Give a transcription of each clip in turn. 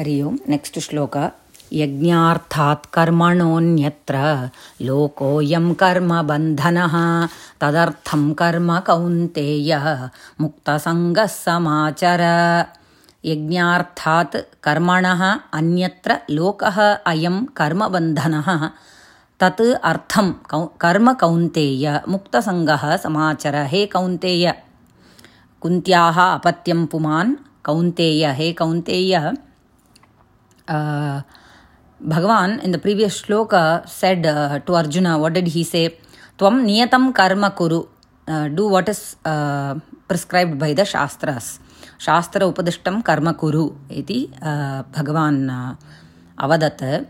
हरि ओम्। Next श्लोक। यज्ञार्थात् कर्मणोऽन्यत्र लोकोऽयं कर्मबन्धनः तदर्थं कर्म कौन्तेय। मुक्तसङ्गः समाचर। यज्ञार्थात् कर्मणः अन्यत्र लोकः अयं कर्मबन्धनः तत् अर्थं कौ, कर्म कौन्तेय। मुक्तसङ्गः समाचर। हे कौन्तेय। कुन्त्याः अपत्यं पुमान्। कौन्तेय। हे कौन्तेय। Uh, Bhagavan in the previous shloka said uh, to Arjuna, what did he say? Tvam niyatam karma kuru. Uh, do what is uh, prescribed by the Shastras. Shastra upadishtam karma kuru. Iti uh, Bhagavan uh.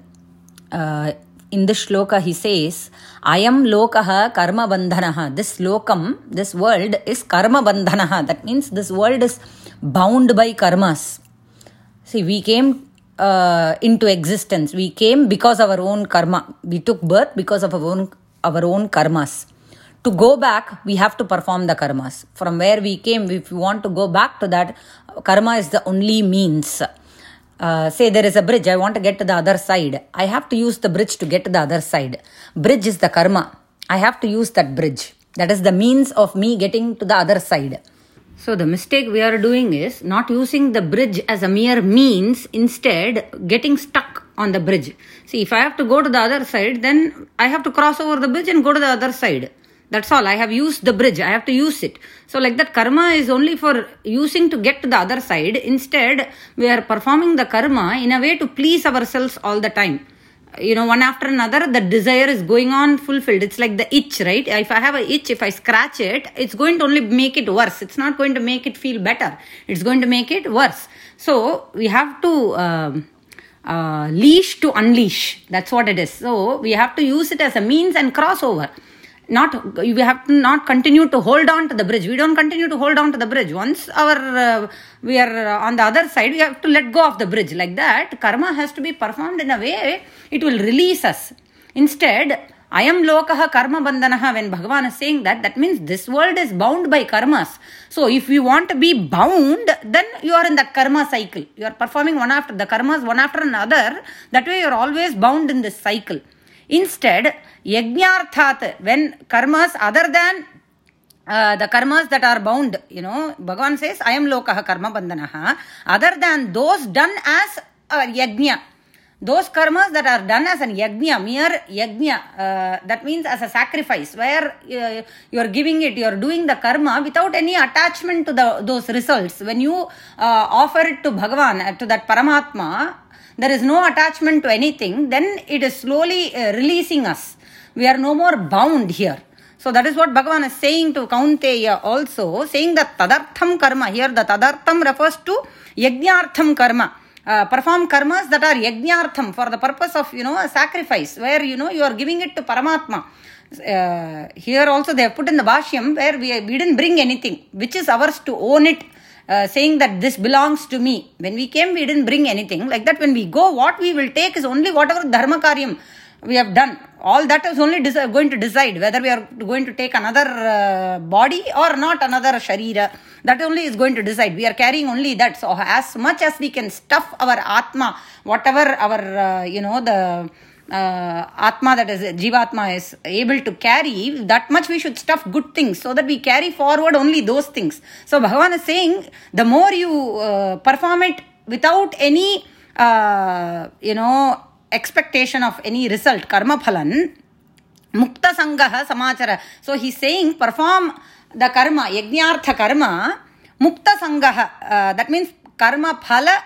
Uh, in this shloka he says, Ayam lokaha karma bandhanaha. This lokam, this world is karma bandhanaha. That means this world is bound by karmas. See, we came uh, into existence. We came because of our own karma. We took birth because of our own our own karmas. To go back, we have to perform the karmas. From where we came, if we want to go back to that, karma is the only means. Uh, say there is a bridge, I want to get to the other side. I have to use the bridge to get to the other side. Bridge is the karma. I have to use that bridge. That is the means of me getting to the other side. So the mistake we are doing is not using the bridge as a mere means, instead getting stuck on the bridge. See, if I have to go to the other side, then I have to cross over the bridge and go to the other side. That's all. I have used the bridge. I have to use it. So, like that, karma is only for using to get to the other side. Instead, we are performing the karma in a way to please ourselves all the time you know one after another the desire is going on fulfilled. It's like the itch right? If i have a itch if i scratch it it's going to only make it worse. It's not going to make it feel better. It's going to make it worse. So we have to um, uh, leash to unleash. That's what it is. So we have to use it as a means and crossover not we have to not continue to hold on to the bridge we don't continue to hold on to the bridge once our uh, we are uh, on the other side we have to let go of the bridge like that karma has to be performed in a way it will release us instead Ayam lokaha karma bandhanaha. When Bhagavan is saying that, that means this world is bound by karmas. So if you want to be bound, then you are in that karma cycle. You are performing one after the karmas, one after another. That way you are always bound in this cycle. Instead, yajnarthat, when karmas other than uh, the karmas that are bound, you know, Bhagavan says, Ayam lokaha karma bandhanaha, other than those done as a yajna. Those karmas that are done as an yajna, mere yajna, uh, that means as a sacrifice, where uh, you are giving it, you are doing the karma without any attachment to the those results. When you uh, offer it to Bhagavan, to that Paramatma, there is no attachment to anything, then it is slowly uh, releasing us. We are no more bound here. So that is what Bhagavan is saying to Kaunteya also, saying that tadartham karma. Here the tadartham refers to yajnartham karma. Uh, perform karmas that are yajnartham for the purpose of you know a sacrifice where you know you are giving it to paramatma uh, here also they have put in the bhashyam where we, we didn't bring anything which is ours to own it uh, saying that this belongs to me. When we came, we didn't bring anything. Like that, when we go, what we will take is only whatever dharma karyam we have done. All that is only going to decide whether we are going to take another uh, body or not another sharira. That only is going to decide. We are carrying only that. So, as much as we can stuff our atma, whatever our, uh, you know, the atma that is jivatma is able to carry that much we should stuff good things so that we carry forward only those things. So bhagavan is saying the more you uh, perform it without any uh, you know expectation of any result karma phalan mukta sangaha samachara. So he's saying perform the karma yajnartha karma mukta sangaha uh, that means karma phala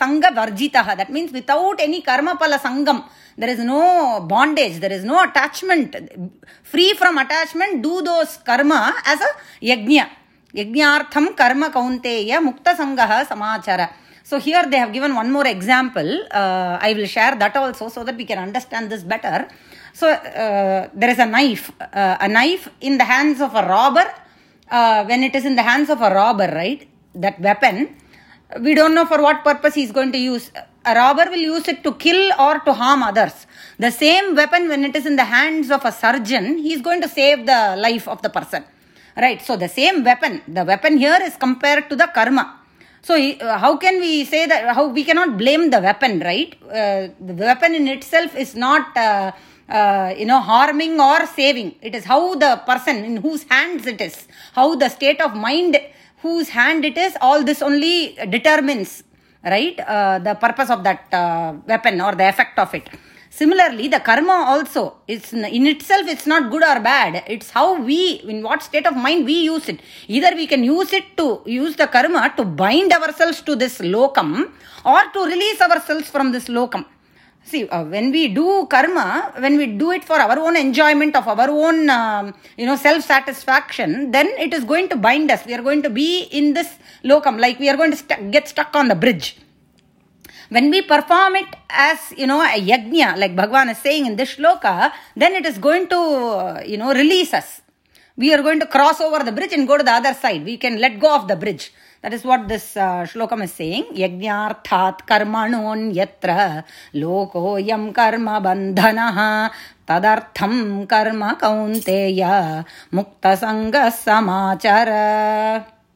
संघ वर्जित that mean without any कर्मफल संघम there is no bondage there is no attachment free from attachment do though karma as अ यज्ञ यज्ञार्थम कर्म कौंतेय मुक्त संघ समाचार so here they have given one more example I will share that also so that we can understand this better so there is a knife a knife in the hands of a robber when it is in the hands of a robber right that weapon we don't know for what purpose he's going to use a robber will use it to kill or to harm others. The same weapon, when it is in the hands of a surgeon, he is going to save the life of the person. Right? So, the same weapon, the weapon here is compared to the karma. So, uh, how can we say that? How we cannot blame the weapon, right? Uh, the weapon in itself is not, uh, uh, you know, harming or saving. It is how the person in whose hands it is, how the state of mind whose hand it is. All this only determines, right, uh, the purpose of that uh, weapon or the effect of it. Similarly, the karma also it's in itself it's not good or bad. It's how we in what state of mind we use it. Either we can use it to use the karma to bind ourselves to this lokam or to release ourselves from this lokam. See, uh, when we do karma, when we do it for our own enjoyment of our own, um, you know, self satisfaction, then it is going to bind us. We are going to be in this lokam, like we are going to st- get stuck on the bridge. When we perform it as you know a yajna like bhagwan is saying in this shloka then it is going to uh, you know release us. We are going to cross over the bridge and go to the other side. We can let go of the bridge saying. Yajnarthat karmanon yatra lokoyam karma bandhanah tadartham karma kaunteya mukta sanga samachara